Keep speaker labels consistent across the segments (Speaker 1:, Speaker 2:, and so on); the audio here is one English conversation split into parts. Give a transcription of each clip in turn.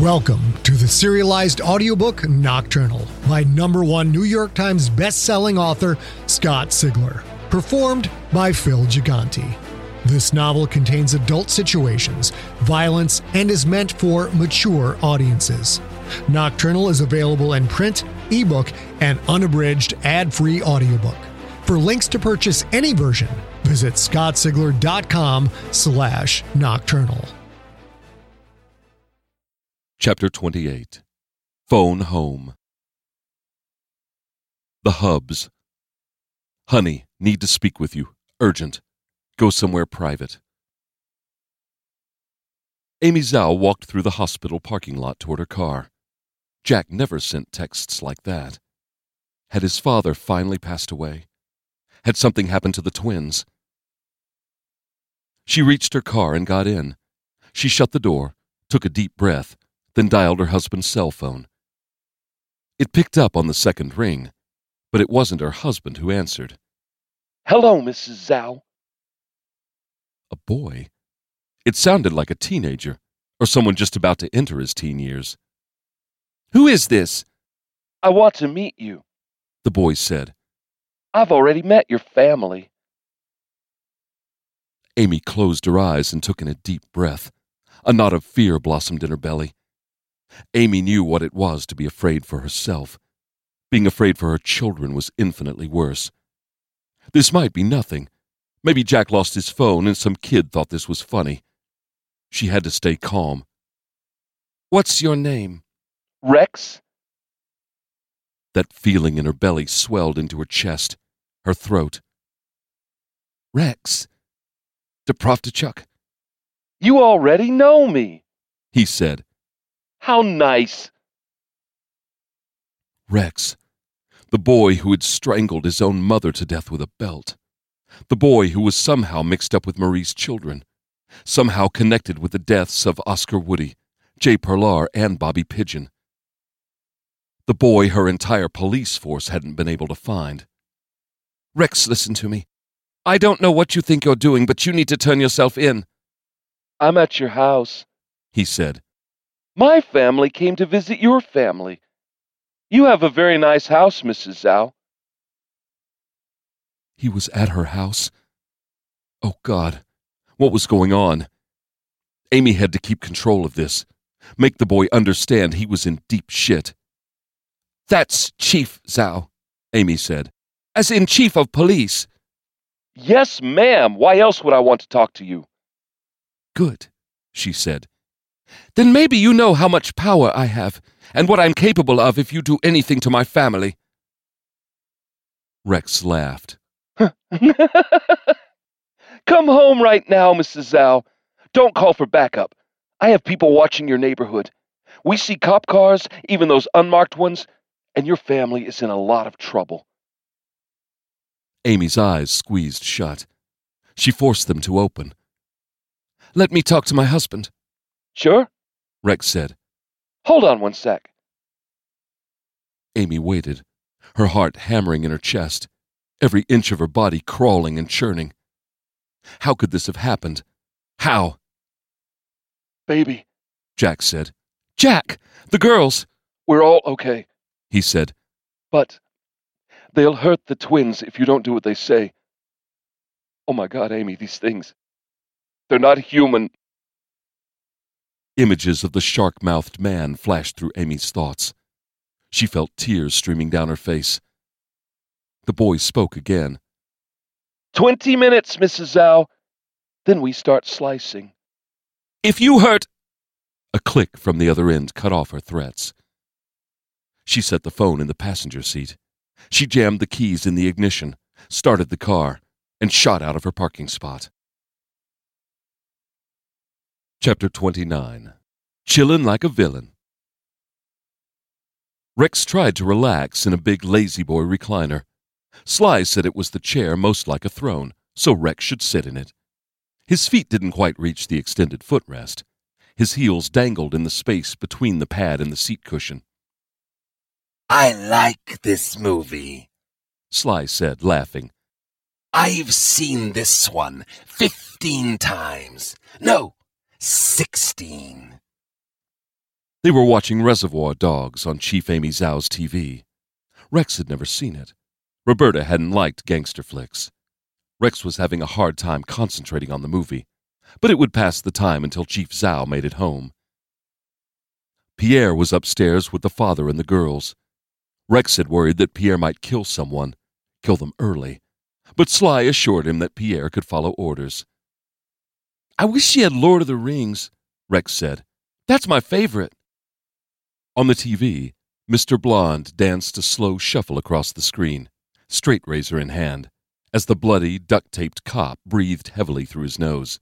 Speaker 1: Welcome to the serialized audiobook Nocturnal by number one New York Times best-selling author Scott Sigler, performed by Phil Gigante. This novel contains adult situations, violence, and is meant for mature audiences. Nocturnal is available in print, ebook, and unabridged ad-free audiobook. For links to purchase any version, visit scottsigler.com slash nocturnal.
Speaker 2: Chapter 28 Phone Home The Hubs. Honey, need to speak with you. Urgent. Go somewhere private. Amy Zou walked through the hospital parking lot toward her car. Jack never sent texts like that. Had his father finally passed away? Had something happened to the twins? She reached her car and got in. She shut the door, took a deep breath, then dialed her husband's cell phone. It picked up on the second ring, but it wasn't her husband who answered.
Speaker 3: Hello, Mrs. Zou.
Speaker 2: A boy? It sounded like a teenager, or someone just about to enter his teen years. Who is this?
Speaker 3: I want to meet you.
Speaker 2: The boy said.
Speaker 3: I've already met your family.
Speaker 2: Amy closed her eyes and took in a deep breath. A knot of fear blossomed in her belly. Amy knew what it was to be afraid for herself. Being afraid for her children was infinitely worse. This might be nothing. Maybe Jack lost his phone and some kid thought this was funny. She had to stay calm. What's your name?
Speaker 3: Rex?
Speaker 2: That feeling in her belly swelled into her chest, her throat. Rex. Deprovdechuk?
Speaker 3: You already know me.
Speaker 2: He said.
Speaker 3: How nice.
Speaker 2: Rex. The boy who had strangled his own mother to death with a belt. The boy who was somehow mixed up with Marie's children. Somehow connected with the deaths of Oscar Woody, Jay Parlar, and Bobby Pigeon. The boy her entire police force hadn't been able to find. Rex, listen to me. I don't know what you think you're doing, but you need to turn yourself in.
Speaker 3: I'm at your house.
Speaker 2: He said.
Speaker 3: My family came to visit your family. You have a very nice house, Mrs. Zou.
Speaker 2: He was at her house? Oh, God. What was going on? Amy had to keep control of this. Make the boy understand he was in deep shit. That's Chief Zou, Amy said. As in Chief of Police.
Speaker 3: Yes, ma'am. Why else would I want to talk to you?
Speaker 2: Good, she said. Then maybe you know how much power I have, and what I'm capable of if you do anything to my family. Rex laughed.
Speaker 3: Come home right now, Mrs. Zou. Don't call for backup. I have people watching your neighborhood. We see cop cars, even those unmarked ones, and your family is in a lot of trouble.
Speaker 2: Amy's eyes squeezed shut. She forced them to open. Let me talk to my husband.
Speaker 3: Sure?
Speaker 2: Rex said.
Speaker 3: Hold on one sec.
Speaker 2: Amy waited, her heart hammering in her chest, every inch of her body crawling and churning. How could this have happened? How?
Speaker 3: Baby,
Speaker 2: Jack said. Jack! The girls!
Speaker 3: we're all okay.
Speaker 2: He said.
Speaker 3: But they'll hurt the twins if you don't do what they say. Oh my god, Amy, these things. They're not human.
Speaker 2: Images of the shark mouthed man flashed through Amy's thoughts. She felt tears streaming down her face. The boy spoke again.
Speaker 3: Twenty minutes, Mrs. Zou. Then we start slicing.
Speaker 2: If you hurt. A click from the other end cut off her threats. She set the phone in the passenger seat. She jammed the keys in the ignition, started the car, and shot out of her parking spot. Chapter 29 Chillin' Like a Villain Rex tried to relax in a big La-Z-Boy recliner. Sly said it was the chair most like a throne, so Rex should sit in it. His feet didn't quite reach the extended footrest. His heels dangled in the space between the pad and the seat cushion.
Speaker 4: I like this movie,
Speaker 2: Sly said, laughing.
Speaker 4: I've seen this one fifteen times. No, sixteen.
Speaker 2: They were watching Reservoir Dogs on Chief Amy Zou's TV. Rex had never seen it. Roberta hadn't liked gangster flicks. Rex was having a hard time concentrating on the movie, but it would pass the time until Chief Zou made it home. Pierre was upstairs with the father and the girls. Rex had worried that Pierre might kill someone, kill them early, but Sly assured him that Pierre could follow orders. I wish she had Lord of the Rings, Rex said. That's my favorite. On the TV, Mr. Blonde danced a slow shuffle across the screen, straight razor in hand, as the bloody, duct taped cop breathed heavily through his nose.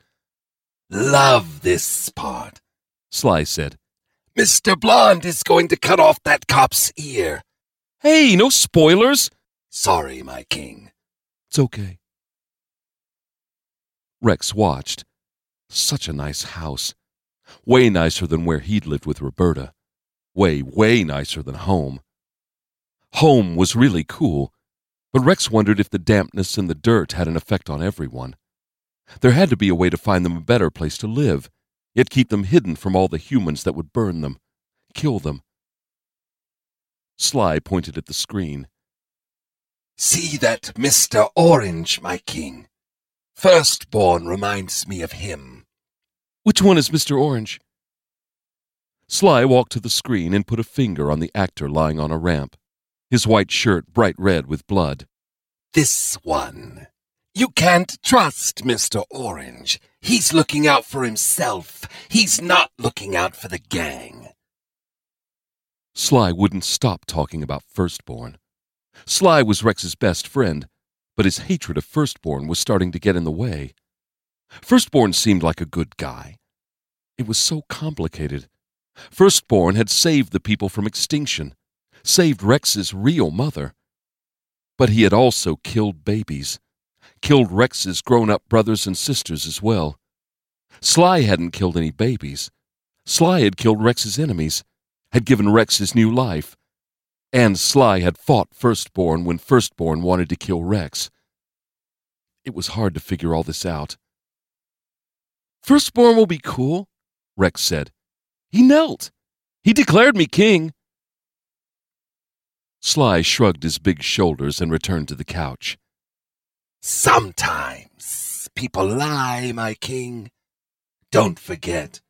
Speaker 4: Love this part,
Speaker 2: Sly said.
Speaker 4: Mr. Blonde is going to cut off that cop's ear.
Speaker 2: Hey, no spoilers!
Speaker 4: Sorry, my king.
Speaker 2: It's okay. Rex watched. Such a nice house. Way nicer than where he'd lived with Roberta. Way, way nicer than home. Home was really cool, but Rex wondered if the dampness and the dirt had an effect on everyone. There had to be a way to find them a better place to live, yet keep them hidden from all the humans that would burn them, kill them. Sly pointed at the screen.
Speaker 4: See that Mr. Orange, my king? Firstborn reminds me of him.
Speaker 2: Which one is Mr. Orange? Sly walked to the screen and put a finger on the actor lying on a ramp, his white shirt bright red with blood.
Speaker 4: This one. You can't trust Mr. Orange. He's looking out for himself. He's not looking out for the gang.
Speaker 2: Sly wouldn't stop talking about Firstborn. Sly was Rex's best friend, but his hatred of Firstborn was starting to get in the way. Firstborn seemed like a good guy. It was so complicated. Firstborn had saved the people from extinction, saved Rex's real mother. But he had also killed babies, killed Rex's grown up brothers and sisters as well. Sly hadn't killed any babies. Sly had killed Rex's enemies, had given Rex his new life. And Sly had fought Firstborn when Firstborn wanted to kill Rex. It was hard to figure all this out. Firstborn will be cool, Rex said. He knelt. He declared me king. Sly shrugged his big shoulders and returned to the couch.
Speaker 4: Sometimes people lie, my king. Don't forget,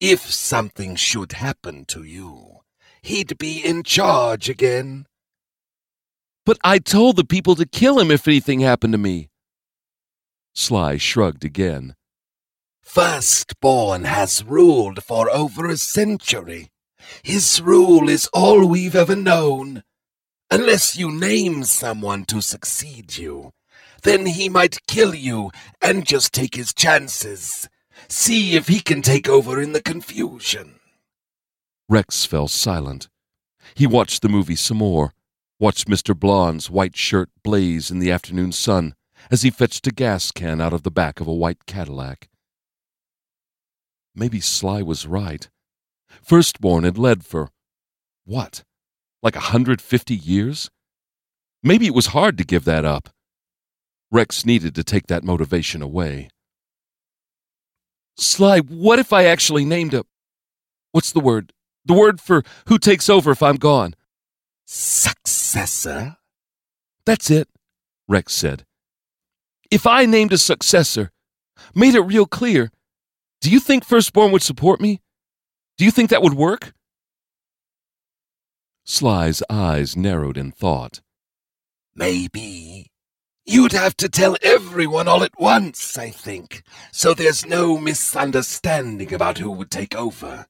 Speaker 4: if something should happen to you, he'd be in charge again.
Speaker 2: But I told the people to kill him if anything happened to me. Sly shrugged again.
Speaker 4: Firstborn has ruled for over a century. His rule is all we've ever known. Unless you name someone to succeed you, then he might kill you and just take his chances. See if he can take over in the confusion.
Speaker 2: Rex fell silent. He watched the movie some more, watched Mr. Blonde's white shirt blaze in the afternoon sun as he fetched a gas can out of the back of a white Cadillac. Maybe Sly was right. Firstborn had led for, what, like a hundred fifty years? Maybe it was hard to give that up. Rex needed to take that motivation away. Sly, what if I actually named a. What's the word? The word for who takes over if I'm gone.
Speaker 4: Successor?
Speaker 2: That's it, Rex said. If I named a successor, made it real clear, do you think Firstborn would support me? Do you think that would work? Sly's eyes narrowed in thought.
Speaker 4: Maybe. You'd have to tell everyone all at once, I think, so there's no misunderstanding about who would take over.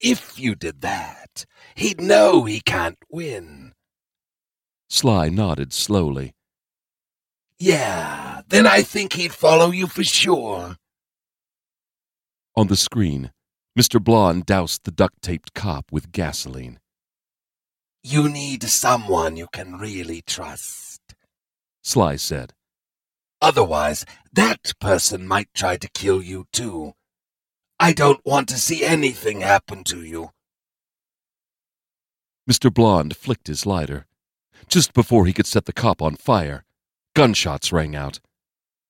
Speaker 4: If you did that, he'd know he can't win.
Speaker 2: Sly nodded slowly.
Speaker 4: Yeah, then I think he'd follow you for sure.
Speaker 2: On the screen, Mr. Blonde doused the duct taped cop with gasoline.
Speaker 4: You need someone you can really trust.
Speaker 2: Sly said.
Speaker 4: Otherwise, that person might try to kill you too. I don't want to see anything happen to you.
Speaker 2: Mr. Blonde flicked his lighter. Just before he could set the cop on fire, gunshots rang out.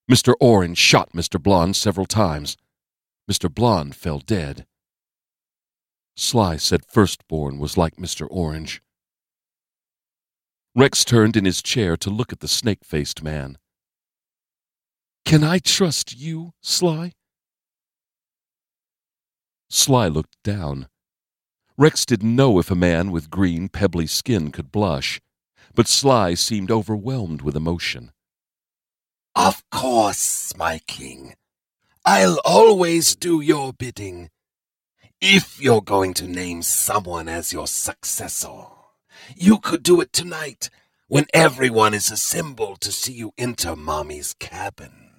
Speaker 2: Mr. Orange shot Mr. Blonde several times. Mr. Blonde fell dead. Sly said Firstborn was like Mr. Orange. Rex turned in his chair to look at the snake faced man. Can I trust you, Sly? Sly looked down. Rex didn't know if a man with green, pebbly skin could blush, but Sly seemed overwhelmed with emotion.
Speaker 4: Of course, my king. I'll always do your bidding. If you're going to name someone as your successor, you could do it tonight when everyone is assembled to see you enter Mommy's cabin.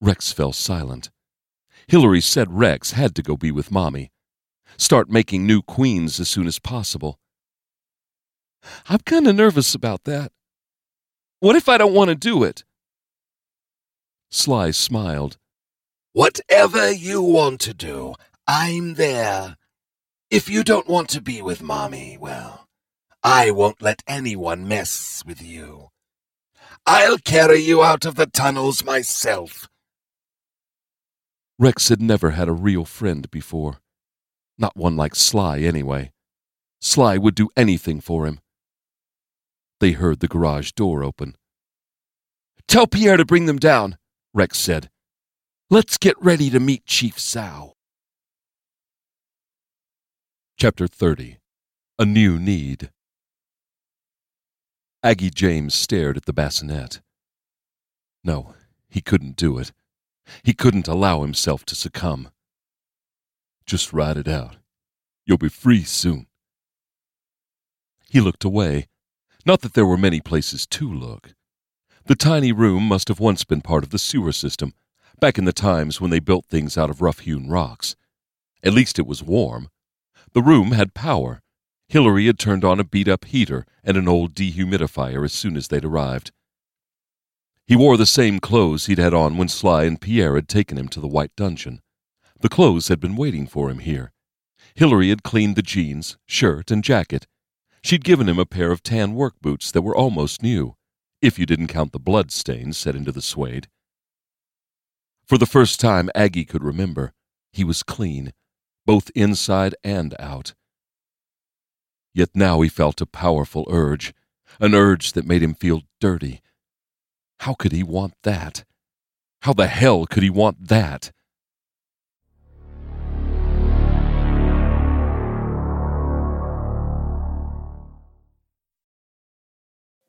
Speaker 2: Rex fell silent. Hillary said Rex had to go be with Mommy. Start making new queens as soon as possible. I'm kind of nervous about that. What if I don't want to do it? Sly smiled.
Speaker 4: Whatever you want to do, I'm there. If you don't want to be with Mommy, well, I won't let anyone mess with you. I'll carry you out of the tunnels myself.
Speaker 2: Rex had never had a real friend before. Not one like Sly, anyway. Sly would do anything for him. They heard the garage door open. Tell Pierre to bring them down, Rex said. Let's get ready to meet Chief Zou. Chapter 30 A New Need Aggie James stared at the bassinet. No, he couldn't do it. He couldn't allow himself to succumb. Just ride it out. You'll be free soon. He looked away. Not that there were many places to look. The tiny room must have once been part of the sewer system, back in the times when they built things out of rough hewn rocks. At least it was warm. The room had power. Hillary had turned on a beat up heater and an old dehumidifier as soon as they'd arrived. He wore the same clothes he'd had on when Sly and Pierre had taken him to the White Dungeon. The clothes had been waiting for him here. Hillary had cleaned the jeans, shirt, and jacket. She'd given him a pair of tan work boots that were almost new, if you didn't count the blood stains set into the suede. For the first time Aggie could remember, he was clean, both inside and out. Yet now he felt a powerful urge, an urge that made him feel dirty. How could he want that? How the hell could he want that?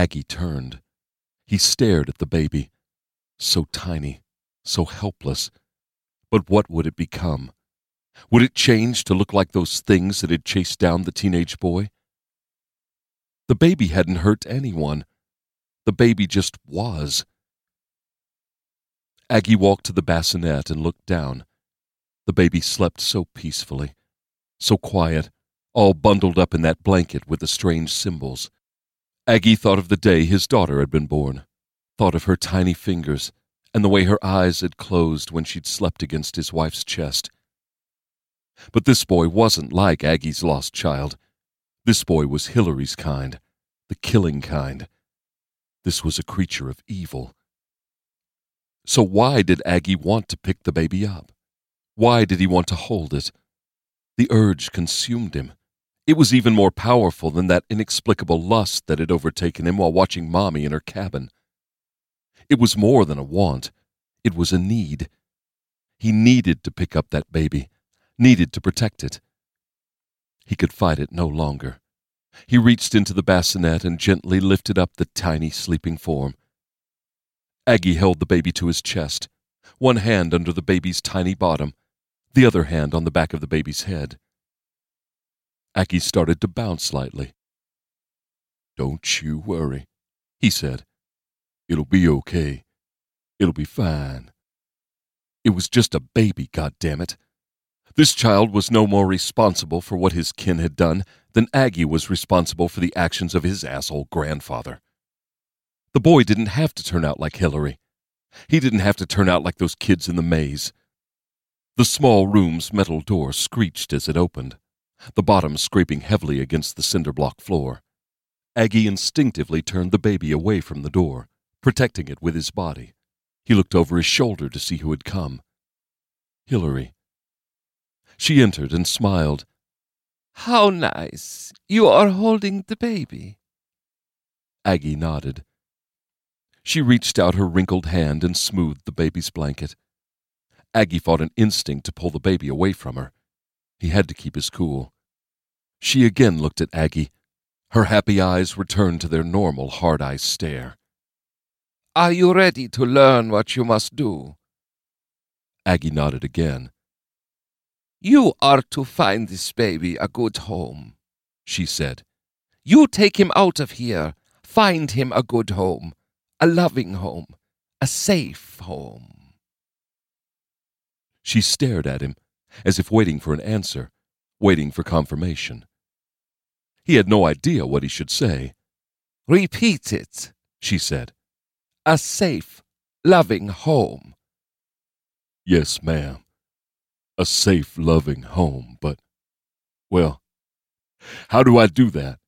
Speaker 2: Aggie turned. He stared at the baby. So tiny, so helpless. But what would it become? Would it change to look like those things that had chased down the teenage boy? The baby hadn't hurt anyone. The baby just was. Aggie walked to the bassinet and looked down. The baby slept so peacefully, so quiet, all bundled up in that blanket with the strange symbols. Aggie thought of the day his daughter had been born, thought of her tiny fingers, and the way her eyes had closed when she'd slept against his wife's chest. But this boy wasn't like Aggie's lost child. This boy was Hilary's kind, the killing kind. This was a creature of evil. So why did Aggie want to pick the baby up? Why did he want to hold it? The urge consumed him. It was even more powerful than that inexplicable lust that had overtaken him while watching Mommy in her cabin. It was more than a want, it was a need. He needed to pick up that baby, needed to protect it. He could fight it no longer. He reached into the bassinet and gently lifted up the tiny sleeping form. Aggie held the baby to his chest, one hand under the baby's tiny bottom, the other hand on the back of the baby's head. Aggie started to bounce slightly. Don't you worry, he said. It'll be okay. It'll be fine. It was just a baby, goddammit. This child was no more responsible for what his kin had done than Aggie was responsible for the actions of his asshole grandfather. The boy didn't have to turn out like Hilary. He didn't have to turn out like those kids in the maze. The small room's metal door screeched as it opened, the bottom scraping heavily against the cinder block floor. Aggie instinctively turned the baby away from the door, protecting it with his body. He looked over his shoulder to see who had come. Hilary. She entered and smiled.
Speaker 4: How nice. You are holding the baby.
Speaker 2: Aggie nodded. She reached out her wrinkled hand and smoothed the baby's blanket. Aggie fought an instinct to pull the baby away from her. He had to keep his cool. She again looked at Aggie. Her happy eyes returned to their normal hard eyed stare.
Speaker 4: Are you ready to learn what you must do?
Speaker 2: Aggie nodded again.
Speaker 4: You are to find this baby a good home, she said. You take him out of here. Find him a good home, a loving home, a safe home.
Speaker 2: She stared at him, as if waiting for an answer, waiting for confirmation. He had no idea what he should say.
Speaker 4: Repeat it, she said a safe, loving home.
Speaker 2: Yes, ma'am. A safe, loving home, but, well, how do I do that?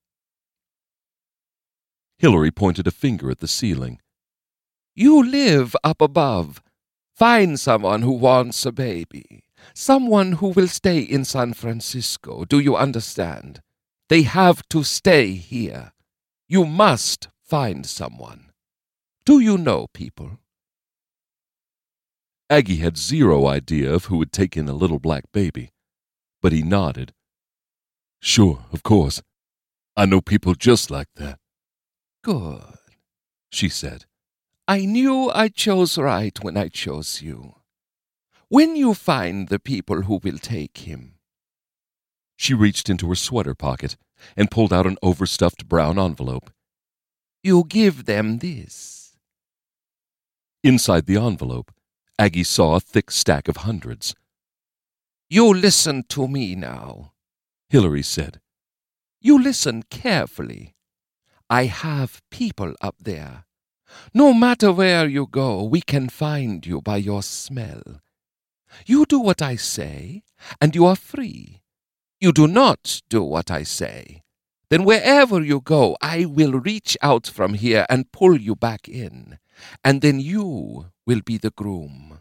Speaker 2: Hilary pointed a finger at the ceiling.
Speaker 4: You live up above. Find someone who wants a baby. Someone who will stay in San Francisco. Do you understand? They have to stay here. You must find someone. Do you know people?
Speaker 2: Aggie had zero idea of who had taken a little black baby, but he nodded. Sure, of course. I know people just like that.
Speaker 4: Good, she said. I knew I chose right when I chose you. When you find the people who will take him.
Speaker 2: She reached into her sweater pocket and pulled out an overstuffed brown envelope.
Speaker 4: You give them this.
Speaker 2: Inside the envelope, Aggie saw a thick stack of hundreds.
Speaker 4: You listen to me now, Hilary said. You listen carefully. I have people up there. No matter where you go, we can find you by your smell. You do what I say, and you are free. You do not do what I say. Then wherever you go, I will reach out from here and pull you back in and then you will be the groom.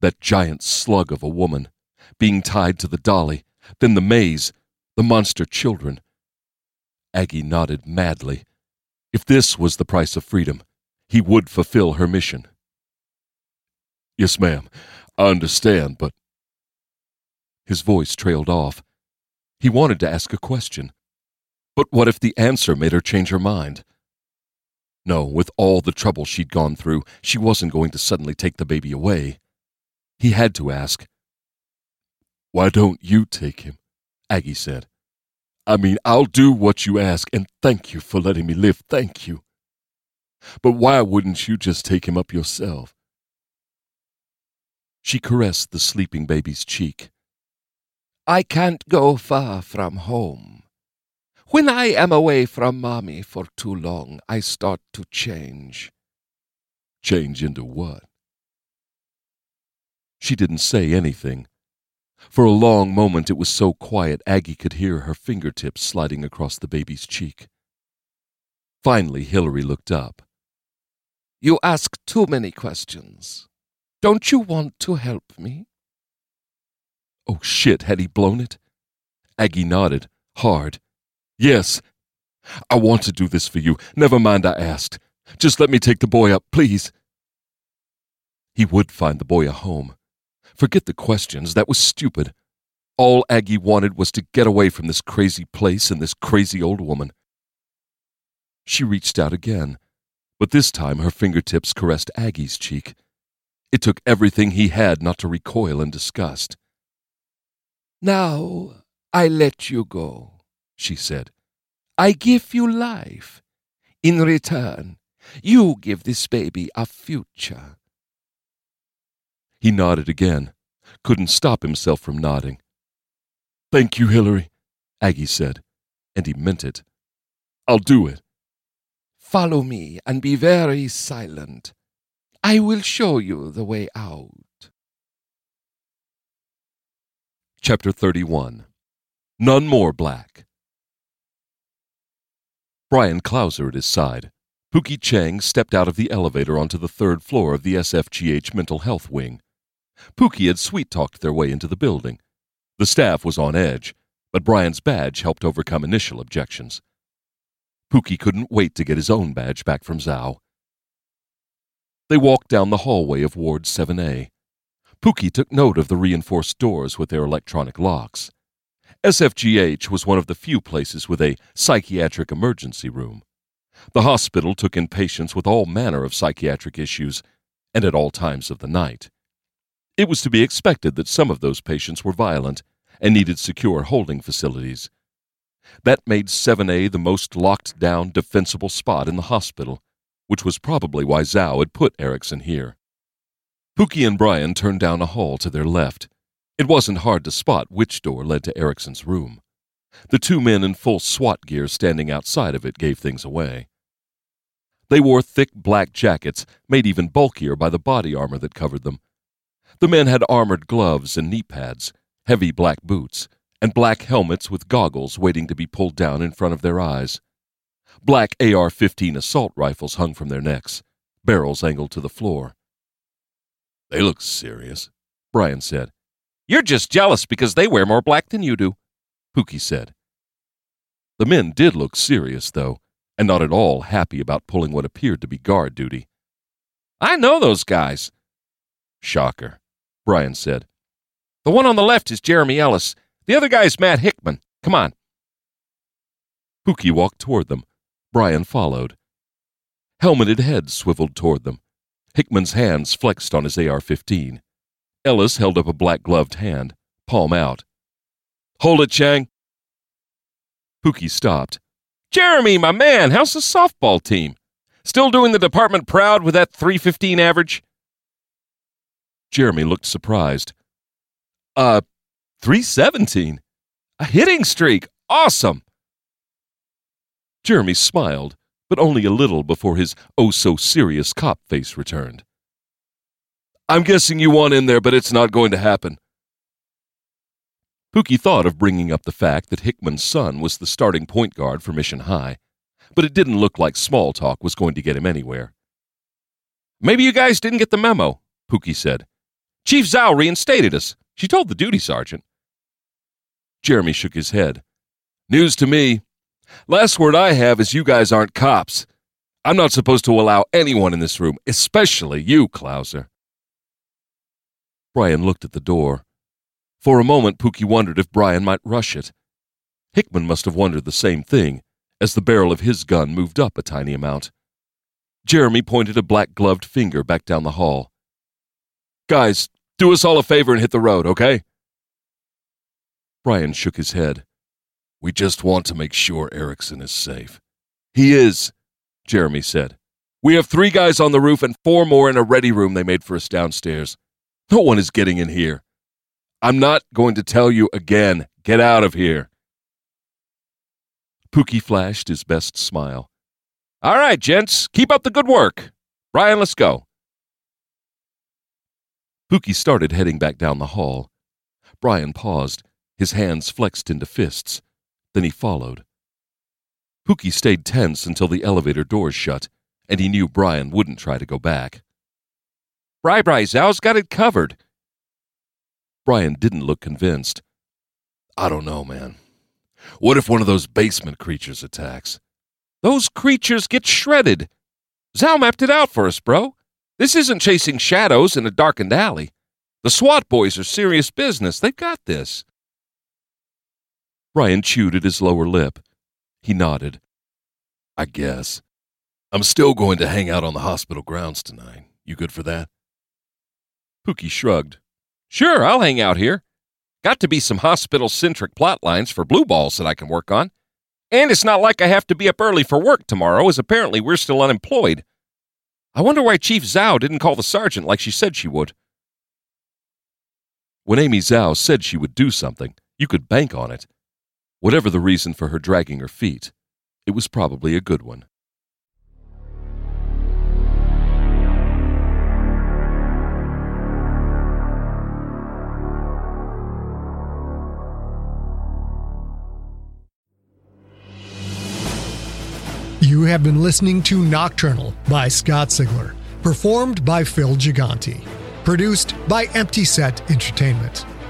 Speaker 2: That giant slug of a woman, being tied to the dolly, then the maze, the monster children. Aggie nodded madly. If this was the price of freedom, he would fulfill her mission. Yes, ma'am, I understand, but. His voice trailed off. He wanted to ask a question. But what if the answer made her change her mind? No, with all the trouble she'd gone through, she wasn't going to suddenly take the baby away. He had to ask. Why don't you take him? Aggie said. I mean, I'll do what you ask, and thank you for letting me live, thank you. But why wouldn't you just take him up yourself? She caressed the sleeping baby's cheek.
Speaker 4: I can't go far from home. When I am away from mommy for too long, I start to change.
Speaker 2: Change into what? She didn't say anything. For a long moment it was so quiet Aggie could hear her fingertips sliding across the baby's cheek. Finally, Hillary looked up.
Speaker 4: You ask too many questions. Don't you want to help me?
Speaker 2: Oh shit, had he blown it? Aggie nodded, hard. Yes. I want to do this for you. Never mind, I asked. Just let me take the boy up, please. He would find the boy a home. Forget the questions, that was stupid. All Aggie wanted was to get away from this crazy place and this crazy old woman. She reached out again, but this time her fingertips caressed Aggie's cheek. It took everything he had not to recoil in disgust.
Speaker 4: Now I let you go, she said. I give you life. In return, you give this baby a future.
Speaker 2: He nodded again, couldn't stop himself from nodding. Thank you, Hillary, Aggie said, and he meant it. I'll do it.
Speaker 4: Follow me and be very silent. I will show you the way out.
Speaker 2: Chapter 31 None More Black. Bryan Clauser at his side, Pookie Chang stepped out of the elevator onto the third floor of the SFGH mental health wing. Pookie had sweet talked their way into the building. The staff was on edge, but Bryan's badge helped overcome initial objections. Pookie couldn't wait to get his own badge back from Zou. They walked down the hallway of Ward 7A. Pookie took note of the reinforced doors with their electronic locks. SFGH was one of the few places with a psychiatric emergency room. The hospital took in patients with all manner of psychiatric issues and at all times of the night. It was to be expected that some of those patients were violent and needed secure holding facilities. That made 7A the most locked down, defensible spot in the hospital, which was probably why Zou had put Erickson here. Pookie and Brian turned down a hall to their left. It wasn't hard to spot which door led to Erickson's room. The two men in full SWAT gear standing outside of it gave things away. They wore thick black jackets, made even bulkier by the body armor that covered them, the men had armored gloves and knee pads, heavy black boots, and black helmets with goggles waiting to be pulled down in front of their eyes. Black AR 15 assault rifles hung from their necks, barrels angled to the floor. They look serious, Bryan said. You're just jealous because they wear more black than you do, Pookie said. The men did look serious, though, and not at all happy about pulling what appeared to be guard duty. I know those guys. Shocker. Bryan said. The one on the left is Jeremy Ellis. The other guy's Matt Hickman. Come on. Pookie walked toward them. Bryan followed. Helmeted heads swiveled toward them. Hickman's hands flexed on his AR 15. Ellis held up a black gloved hand, palm out. Hold it, Chang. Pookie stopped. Jeremy, my man, how's the softball team? Still doing the department proud with that 315 average? Jeremy looked surprised. Uh, 317? A hitting streak! Awesome! Jeremy smiled, but only a little before his oh so serious cop face returned. I'm guessing you want in there, but it's not going to happen. Pookie thought of bringing up the fact that Hickman's son was the starting point guard for Mission High, but it didn't look like small talk was going to get him anywhere. Maybe you guys didn't get the memo, Pookie said. Chief Zou reinstated us. She told the duty sergeant. Jeremy shook his head. News to me. Last word I have is you guys aren't cops. I'm not supposed to allow anyone in this room, especially you, Clauser. Bryan looked at the door. For a moment, Pookie wondered if Bryan might rush it. Hickman must have wondered the same thing, as the barrel of his gun moved up a tiny amount. Jeremy pointed a black gloved finger back down the hall. Guys, do us all a favor and hit the road, okay? Bryan shook his head. We just want to make sure Erickson is safe. He is, Jeremy said. We have three guys on the roof and four more in a ready room they made for us downstairs. No one is getting in here. I'm not going to tell you again. Get out of here. Pookie flashed his best smile. All right, gents, keep up the good work. Bryan, let's go. Pookie started heading back down the hall. Bryan paused, his hands flexed into fists. Then he followed. Pookie stayed tense until the elevator doors shut, and he knew Bryan wouldn't try to go back.
Speaker 3: Bri Bri Zou's got it covered.
Speaker 2: Bryan didn't look convinced. I don't know, man. What if one of those basement creatures attacks?
Speaker 3: Those creatures get shredded. Zou mapped it out for us, bro. This isn't chasing shadows in a darkened alley. The SWAT boys are serious business. They've got this.
Speaker 2: Bryan chewed at his lower lip. He nodded. I guess. I'm still going to hang out on the hospital grounds tonight. You good for that?
Speaker 3: Pookie shrugged. Sure, I'll hang out here. Got to be some hospital centric plot lines for blue balls that I can work on. And it's not like I have to be up early for work tomorrow, as apparently we're still unemployed. I wonder why Chief Zou didn't call the sergeant like she said she would.
Speaker 2: When Amy Zou said she would do something, you could bank on it. Whatever the reason for her dragging her feet, it was probably a good one.
Speaker 1: You have been listening to Nocturnal by Scott Sigler, performed by Phil Gigante, produced by Empty Set Entertainment.